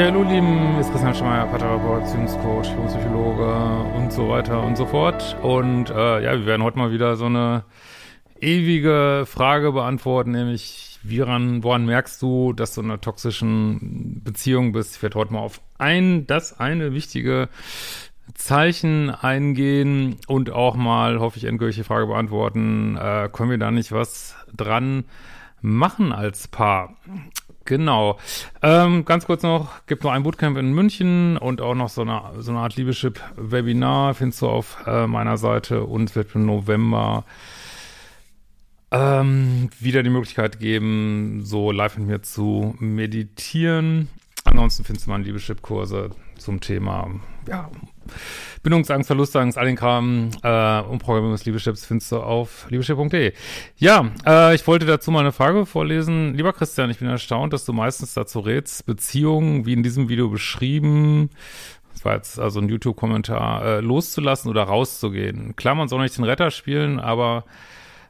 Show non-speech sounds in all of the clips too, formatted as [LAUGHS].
Ja, hallo lieben, ist Christian Schmeier, Paartherapeut, Beziehungscoach, Psychologe und so weiter und so fort. Und äh, ja, wir werden heute mal wieder so eine ewige Frage beantworten, nämlich woran, woran merkst du, dass du in einer toxischen Beziehung bist? Ich werde heute mal auf ein, das eine wichtige Zeichen eingehen und auch mal, hoffe ich, endgültige Frage beantworten. Äh, können wir da nicht was dran machen als Paar? Genau. Ähm, ganz kurz noch, gibt noch ein Bootcamp in München und auch noch so eine, so eine Art Liebeschip-Webinar findest du auf äh, meiner Seite und es wird im November ähm, wieder die Möglichkeit geben, so live mit mir zu meditieren. Ansonsten findest du meine Liebeschip-Kurse zum Thema, ja, Bindungsangst, Verlustangst, all den Kram, äh, Umprogrammierungsliebechips findest du auf liebeschip.de. Ja, äh, ich wollte dazu mal eine Frage vorlesen. Lieber Christian, ich bin erstaunt, dass du meistens dazu rätst, Beziehungen, wie in diesem Video beschrieben, das war jetzt also ein YouTube-Kommentar, äh, loszulassen oder rauszugehen. Klar, man soll nicht den Retter spielen, aber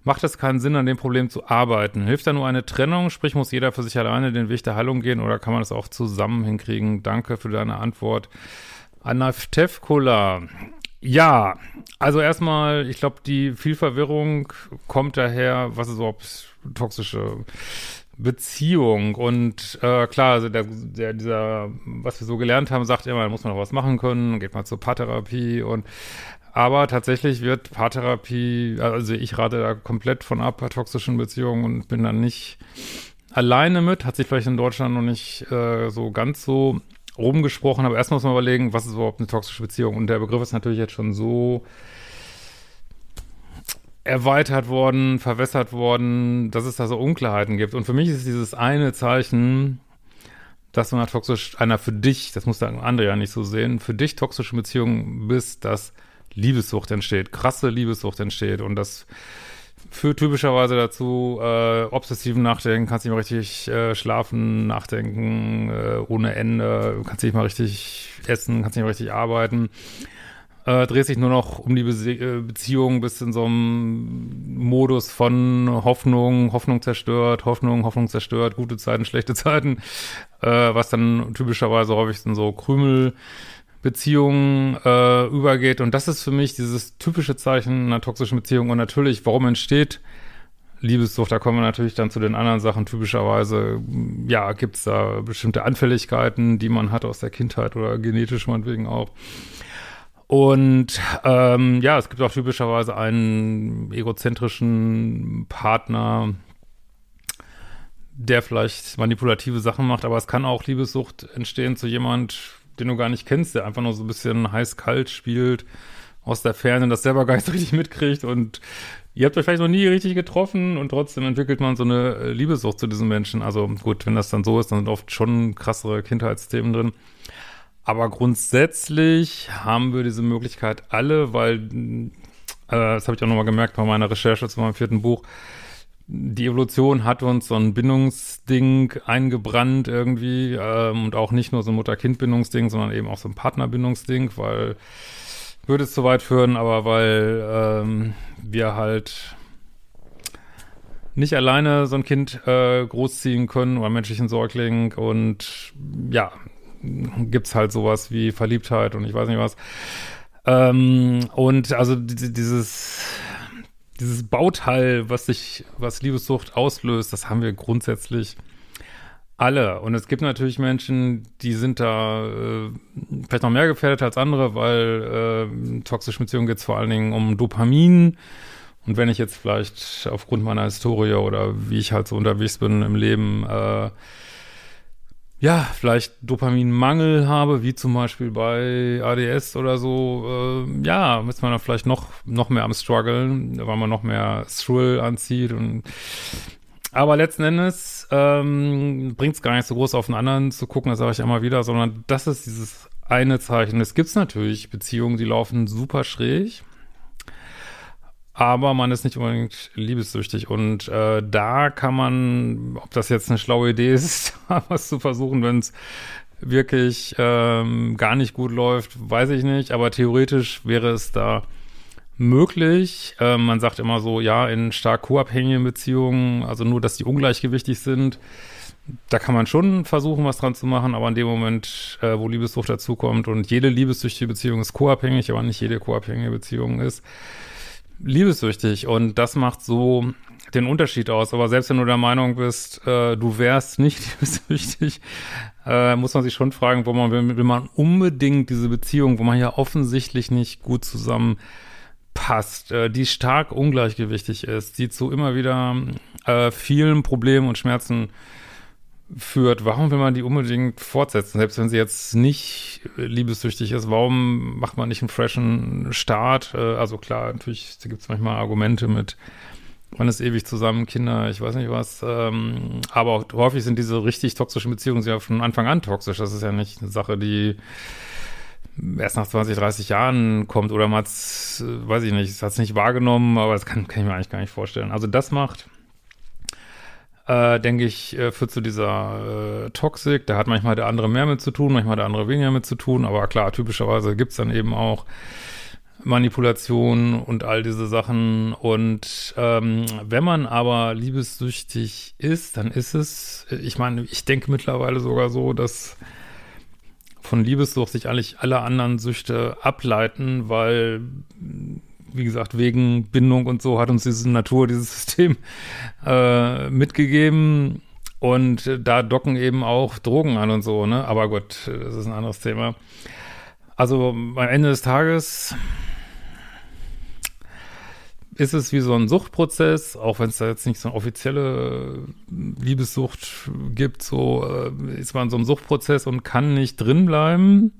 macht es keinen Sinn, an dem Problem zu arbeiten? Hilft da nur eine Trennung? Sprich, muss jeder für sich alleine den Weg der Heilung gehen oder kann man das auch zusammen hinkriegen? Danke für deine Antwort. Anaftevkula. Ja, also erstmal, ich glaube, die viel Verwirrung kommt daher, was ist überhaupt toxische Beziehung und äh, klar, also der, der, dieser, was wir so gelernt haben, sagt immer, da muss man noch was machen können, geht mal zur Paartherapie und aber tatsächlich wird Paartherapie, also ich rate da komplett von ab toxischen Beziehungen und bin dann nicht alleine mit, hat sich vielleicht in Deutschland noch nicht äh, so ganz so rumgesprochen, aber erstmal muss man überlegen, was ist überhaupt eine toxische Beziehung? Und der Begriff ist natürlich jetzt schon so erweitert worden, verwässert worden, dass es da so Unklarheiten gibt. Und für mich ist dieses eine Zeichen, dass du einer toxisch, einer für dich, das muss der andere ja nicht so sehen, für dich toxische Beziehung bist, dass Liebessucht entsteht, krasse Liebessucht entsteht und das führt typischerweise dazu, äh, obsessiven Nachdenken, kannst nicht mal richtig äh, schlafen, nachdenken äh, ohne Ende, kannst nicht mal richtig essen, kannst nicht mal richtig arbeiten. Äh, drehst dich nur noch um die Be äh, Beziehung, bist in so einem Modus von Hoffnung, Hoffnung zerstört, Hoffnung, Hoffnung zerstört, gute Zeiten, schlechte Zeiten, äh, was dann typischerweise häufig in so Krümel Beziehungen äh, übergeht. Und das ist für mich dieses typische Zeichen einer toxischen Beziehung. Und natürlich, warum entsteht Liebessucht? Da kommen wir natürlich dann zu den anderen Sachen. Typischerweise, ja, gibt es da bestimmte Anfälligkeiten, die man hat aus der Kindheit oder genetisch meinetwegen auch. Und ähm, ja, es gibt auch typischerweise einen egozentrischen Partner, der vielleicht manipulative Sachen macht, aber es kann auch Liebessucht entstehen zu jemand, den du gar nicht kennst, der einfach nur so ein bisschen heiß-kalt spielt aus der Ferne, das selber gar nicht so [LAUGHS] richtig mitkriegt und ihr habt euch vielleicht noch nie richtig getroffen und trotzdem entwickelt man so eine äh, Liebessucht zu diesen Menschen. Also gut, wenn das dann so ist, dann sind oft schon krassere Kindheitsthemen drin. Aber grundsätzlich haben wir diese Möglichkeit alle, weil, äh, das habe ich auch nochmal gemerkt bei meiner Recherche zu meinem vierten Buch, die Evolution hat uns so ein Bindungsding eingebrannt irgendwie ähm, und auch nicht nur so ein Mutter-Kind-Bindungsding, sondern eben auch so ein Partnerbindungsding, weil würde es zu weit führen, aber weil ähm, wir halt nicht alleine so ein Kind äh, großziehen können oder menschlichen Säugling und ja, gibt's halt sowas wie Verliebtheit und ich weiß nicht was. Ähm, und also dieses dieses Bauteil, was sich, was Liebessucht auslöst, das haben wir grundsätzlich alle. Und es gibt natürlich Menschen, die sind da äh, vielleicht noch mehr gefährdet als andere, weil äh, toxische Beziehungen geht es vor allen Dingen um Dopamin. Und wenn ich jetzt vielleicht aufgrund meiner Historie oder wie ich halt so unterwegs bin im Leben äh, ja, vielleicht Dopaminmangel habe, wie zum Beispiel bei ADS oder so, äh, ja, ist man dann vielleicht noch, noch mehr am struggeln, weil man noch mehr Thrill anzieht und aber letzten Endes ähm, bringt es gar nicht so groß auf den anderen zu gucken, das sage ich immer wieder, sondern das ist dieses eine Zeichen. Es gibt natürlich Beziehungen, die laufen super schräg aber man ist nicht unbedingt liebessüchtig. Und äh, da kann man, ob das jetzt eine schlaue Idee [LAUGHS] ist, was zu versuchen, wenn es wirklich ähm, gar nicht gut läuft, weiß ich nicht. Aber theoretisch wäre es da möglich. Äh, man sagt immer so, ja, in stark co-abhängigen Beziehungen, also nur, dass die ungleichgewichtig sind, da kann man schon versuchen, was dran zu machen, aber in dem Moment, äh, wo Liebessucht dazukommt und jede liebessüchtige Beziehung ist co-abhängig, aber nicht jede co-abhängige Beziehung ist liebessüchtig und das macht so den Unterschied aus. Aber selbst wenn du der Meinung bist, äh, du wärst nicht [LAUGHS] liebessüchtig, äh, muss man sich schon fragen, wo man will, will man unbedingt diese Beziehung, wo man ja offensichtlich nicht gut zusammen passt, äh, die stark ungleichgewichtig ist, die zu immer wieder äh, vielen Problemen und Schmerzen führt, warum will man die unbedingt fortsetzen? Selbst wenn sie jetzt nicht liebessüchtig ist, warum macht man nicht einen freshen Start? Äh, also klar, natürlich gibt es manchmal Argumente mit, man ist ewig zusammen, Kinder, ich weiß nicht was. Ähm, aber häufig sind diese richtig toxischen Beziehungen ja von Anfang an toxisch. Das ist ja nicht eine Sache, die erst nach 20, 30 Jahren kommt oder man hat's, äh, weiß ich nicht, hat es nicht wahrgenommen, aber das kann, kann ich mir eigentlich gar nicht vorstellen. Also das macht äh, denke ich, äh, führt zu dieser äh, Toxik. Da hat manchmal der andere mehr mit zu tun, manchmal der andere weniger mit zu tun. Aber klar, typischerweise gibt's dann eben auch Manipulation und all diese Sachen. Und ähm, wenn man aber liebessüchtig ist, dann ist es, ich meine, ich denke mittlerweile sogar so, dass von Liebessucht sich eigentlich alle anderen Süchte ableiten, weil wie gesagt, wegen Bindung und so hat uns diese Natur, dieses [LAUGHS] System äh, mitgegeben. Und da docken eben auch Drogen an und so, ne? Aber gut, das ist ein anderes Thema. Also am Ende des Tages ist es wie so ein Suchtprozess, auch wenn es da jetzt nicht so eine offizielle Liebessucht gibt, so äh, ist man in so einem Suchtprozess und kann nicht drinbleiben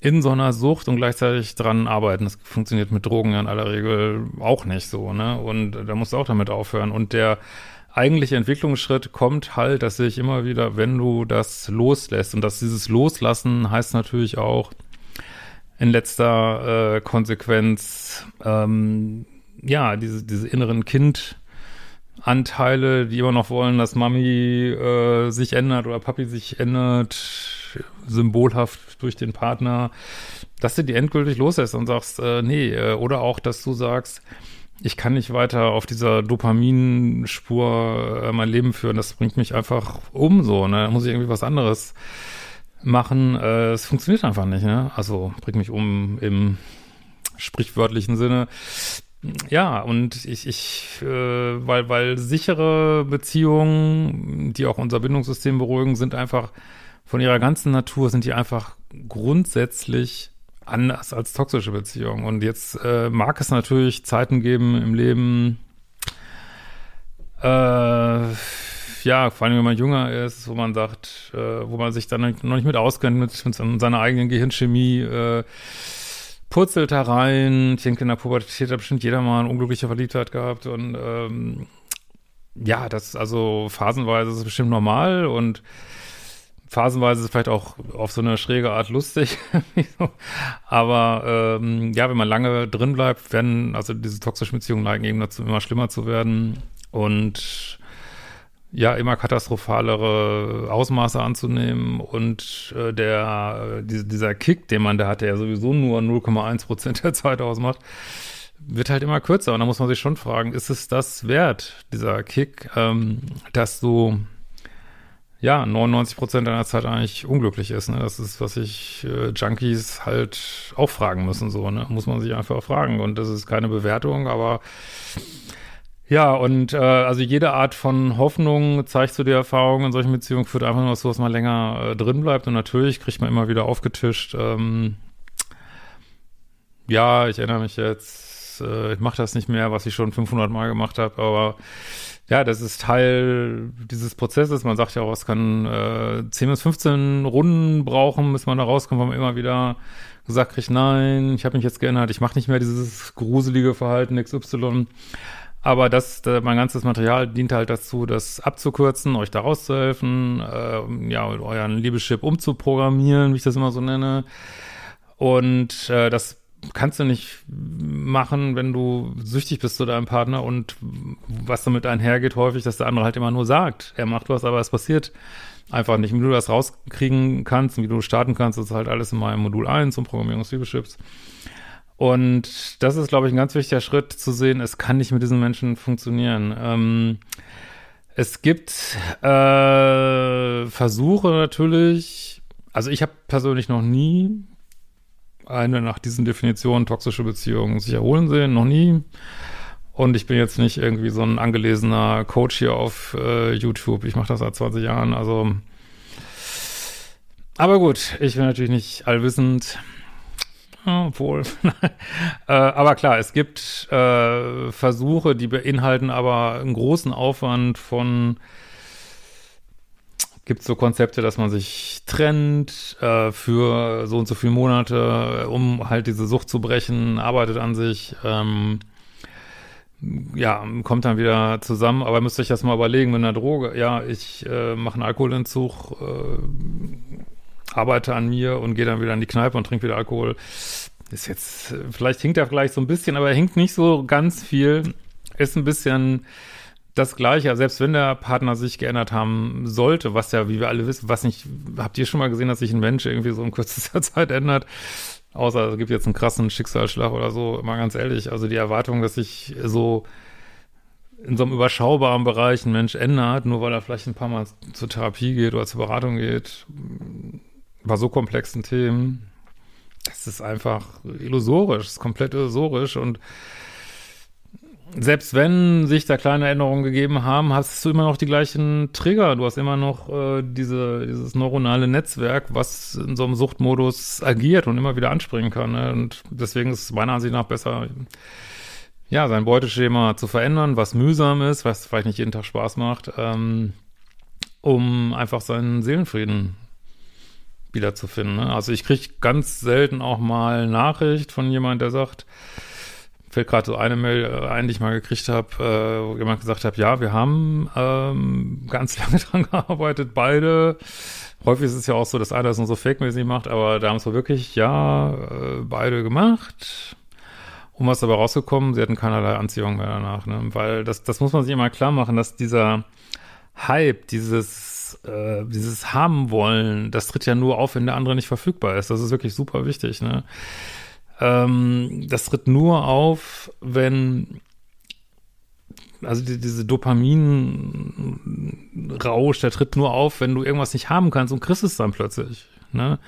in so einer Sucht und gleichzeitig dran arbeiten. Das funktioniert mit Drogen ja in aller Regel auch nicht so, ne? Und da musst du auch damit aufhören. Und der eigentliche Entwicklungsschritt kommt halt, dass sich immer wieder, wenn du das loslässt und dass dieses Loslassen heißt natürlich auch in letzter äh, Konsequenz, ähm, ja, diese, diese inneren Kind- Anteile, die immer noch wollen, dass Mami äh, sich ändert oder Papi sich ändert, symbolhaft durch den Partner, dass du die endgültig loslässt und sagst, äh, nee, äh, oder auch, dass du sagst, ich kann nicht weiter auf dieser Dopaminspur äh, mein Leben führen, das bringt mich einfach um so, ne? Da muss ich irgendwie was anderes machen. Äh, es funktioniert einfach nicht, ne? Also bringt mich um im sprichwörtlichen Sinne. Ja, und ich, ich äh, weil, weil sichere Beziehungen, die auch unser Bindungssystem beruhigen, sind einfach von ihrer ganzen Natur, sind die einfach grundsätzlich anders als toxische Beziehungen. Und jetzt äh, mag es natürlich Zeiten geben im Leben, äh, ja, vor allem wenn man jünger ist, wo man sagt, äh, wo man sich dann noch nicht mit auskennt, mit, mit seiner eigenen Gehirnchemie, äh, purzelt da rein. Ich denke, in der Pubertät hat bestimmt jeder mal eine unglückliche Verliebtheit gehabt und ähm, ja, das also phasenweise ist es bestimmt normal und phasenweise vielleicht auch auf so eine schräge Art lustig. [LAUGHS] Aber ähm, ja, wenn man lange drin bleibt, werden, also diese toxischen Beziehungen neigen eben dazu, immer schlimmer zu werden und ja immer katastrophalere Ausmaße anzunehmen und äh, der äh, dieser Kick, den man da hat, der ja sowieso nur 0,1 Prozent der Zeit ausmacht, wird halt immer kürzer und da muss man sich schon fragen, ist es das wert, dieser Kick, ähm, dass du ja 99 Prozent deiner Zeit eigentlich unglücklich ist. Ne? Das ist, was sich äh, Junkies halt auch fragen müssen, so ne, muss man sich einfach fragen und das ist keine Bewertung, aber ja, und äh, also jede Art von Hoffnung zeigt so der Erfahrung in solchen Beziehungen führt einfach nur dazu, dass man länger äh, drin bleibt. Und natürlich kriegt man immer wieder aufgetischt, ähm, ja, ich erinnere mich jetzt, äh, ich mache das nicht mehr, was ich schon 500 Mal gemacht habe, aber ja, das ist Teil dieses Prozesses. Man sagt ja auch, es kann äh, 10 bis 15 Runden brauchen, bis man da rauskommt, weil man immer wieder gesagt kriegt, nein, ich habe mich jetzt geändert, ich mache nicht mehr dieses gruselige Verhalten XY. Aber das, äh, mein ganzes Material dient halt dazu, das abzukürzen, euch da rauszuhelfen, äh, ja, euren Liebeschip umzuprogrammieren, wie ich das immer so nenne. Und äh, das kannst du nicht machen, wenn du süchtig bist zu deinem Partner und was damit einhergeht, häufig, dass der andere halt immer nur sagt, er macht was, aber es passiert einfach nicht. Wie du das rauskriegen kannst, wie du starten kannst, ist halt alles in meinem Modul 1 und Programmierung des Liebeschips. Und das ist, glaube ich, ein ganz wichtiger Schritt zu sehen, es kann nicht mit diesen Menschen funktionieren. Ähm, Es gibt äh, Versuche natürlich, also ich habe persönlich noch nie eine nach diesen Definitionen toxische Beziehung sich erholen sehen, noch nie. Und ich bin jetzt nicht irgendwie so ein angelesener Coach hier auf äh, YouTube. Ich mache das seit 20 Jahren, also aber gut, ich bin natürlich nicht allwissend. Obwohl. [LAUGHS] äh, aber klar, es gibt äh, Versuche, die beinhalten aber einen großen Aufwand von gibt so Konzepte, dass man sich trennt äh, für so und so viele Monate, um halt diese Sucht zu brechen, arbeitet an sich, ähm, ja, kommt dann wieder zusammen, aber müsst euch das mal überlegen mit einer Droge. Ja, ich äh, mache einen Alkoholentzug, äh, arbeite an mir und gehe dann wieder in die Kneipe und trinke wieder Alkohol. Ist jetzt, vielleicht hinkt er vielleicht so ein bisschen, aber er hinkt nicht so ganz viel. Ist ein bisschen das Gleiche, selbst wenn der Partner sich geändert haben sollte, was ja, wie wir alle wissen, was nicht, habt ihr schon mal gesehen, dass sich ein Mensch irgendwie so in kürzester [LAUGHS] Zeit ändert? Außer es gibt jetzt einen krassen Schicksalsschlag oder so, mal ganz ehrlich. Also die Erwartung, dass sich so in so einem überschaubaren Bereich ein Mensch ändert, nur weil er vielleicht ein paar Mal zur Therapie geht oder zur Beratung geht, bei so komplexen Themen, das ist einfach illusorisch, ist komplett illusorisch und selbst wenn sich da kleine Änderungen gegeben haben, hast du immer noch die gleichen Trigger. Du hast immer noch äh, diese, dieses neuronale Netzwerk, was in so einem Suchtmodus agiert und immer wieder anspringen kann. Ne? Und deswegen ist es meiner Ansicht nach besser, ja, sein Beuteschema zu verändern, was mühsam ist, was vielleicht nicht jeden Tag Spaß macht, ähm, um einfach seinen Seelenfrieden wiederzufinden. Ne? Also ich kriege ganz selten auch mal Nachricht von jemand, der sagt, fällt gerade so eine Mail äh, ein, die ich mal gekriegt habe, äh, wo jemand gesagt hat, ja, wir haben ähm, ganz [LAUGHS] lange dran gearbeitet, beide. Häufig ist es ja auch so, dass einer das nur so fake-mäßig macht, aber da haben es wirklich, ja, äh, beide gemacht. Und was dabei rausgekommen, sie hatten keinerlei Anziehung mehr danach, ne? Weil das, das muss man sich immer klar machen, dass dieser Hype, dieses äh, dieses haben wollen, das tritt ja nur auf, wenn der andere nicht verfügbar ist. Das ist wirklich super wichtig. Ne? Ähm, das tritt nur auf, wenn also die, diese Dopamin-Rausch, der tritt nur auf, wenn du irgendwas nicht haben kannst und kriegst es dann plötzlich. Ne?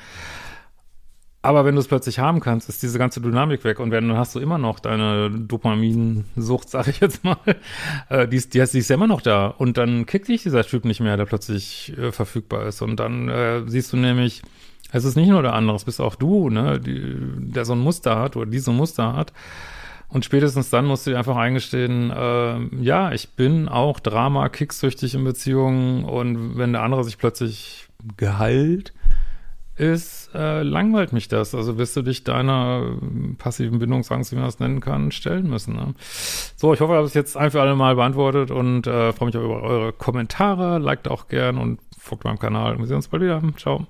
Aber wenn du es plötzlich haben kannst, ist diese ganze Dynamik weg und dann hast du immer noch deine Dopaminsucht, sag ich jetzt mal. [LAUGHS] Äh, die, ist, die, die ist ja immer noch da. Und dann kickt dich dieser Typ nicht mehr, der plötzlich äh, verfügbar ist. Und dann äh, siehst du nämlich, es ist nicht nur der andere, es bist auch du, ne, die, der so ein Muster hat oder die so ein Muster hat. Und spätestens dann musst du dir einfach eingestehen, äh, ja, ich bin auch Drama, kicksüchtig in Beziehungen und wenn der andere sich plötzlich geheilt, ist, äh, langweilt mich das. Also wirst du dich deiner passiven Bindungsangst, wie man das nennen kann, stellen müssen. Ne? So, ich hoffe, ich habe es jetzt ein für alle Mal beantwortet und äh, freue mich auch über eure Kommentare. Liked auch gern und folgt meinem Kanal. Wir sehen uns bald wieder. Ciao.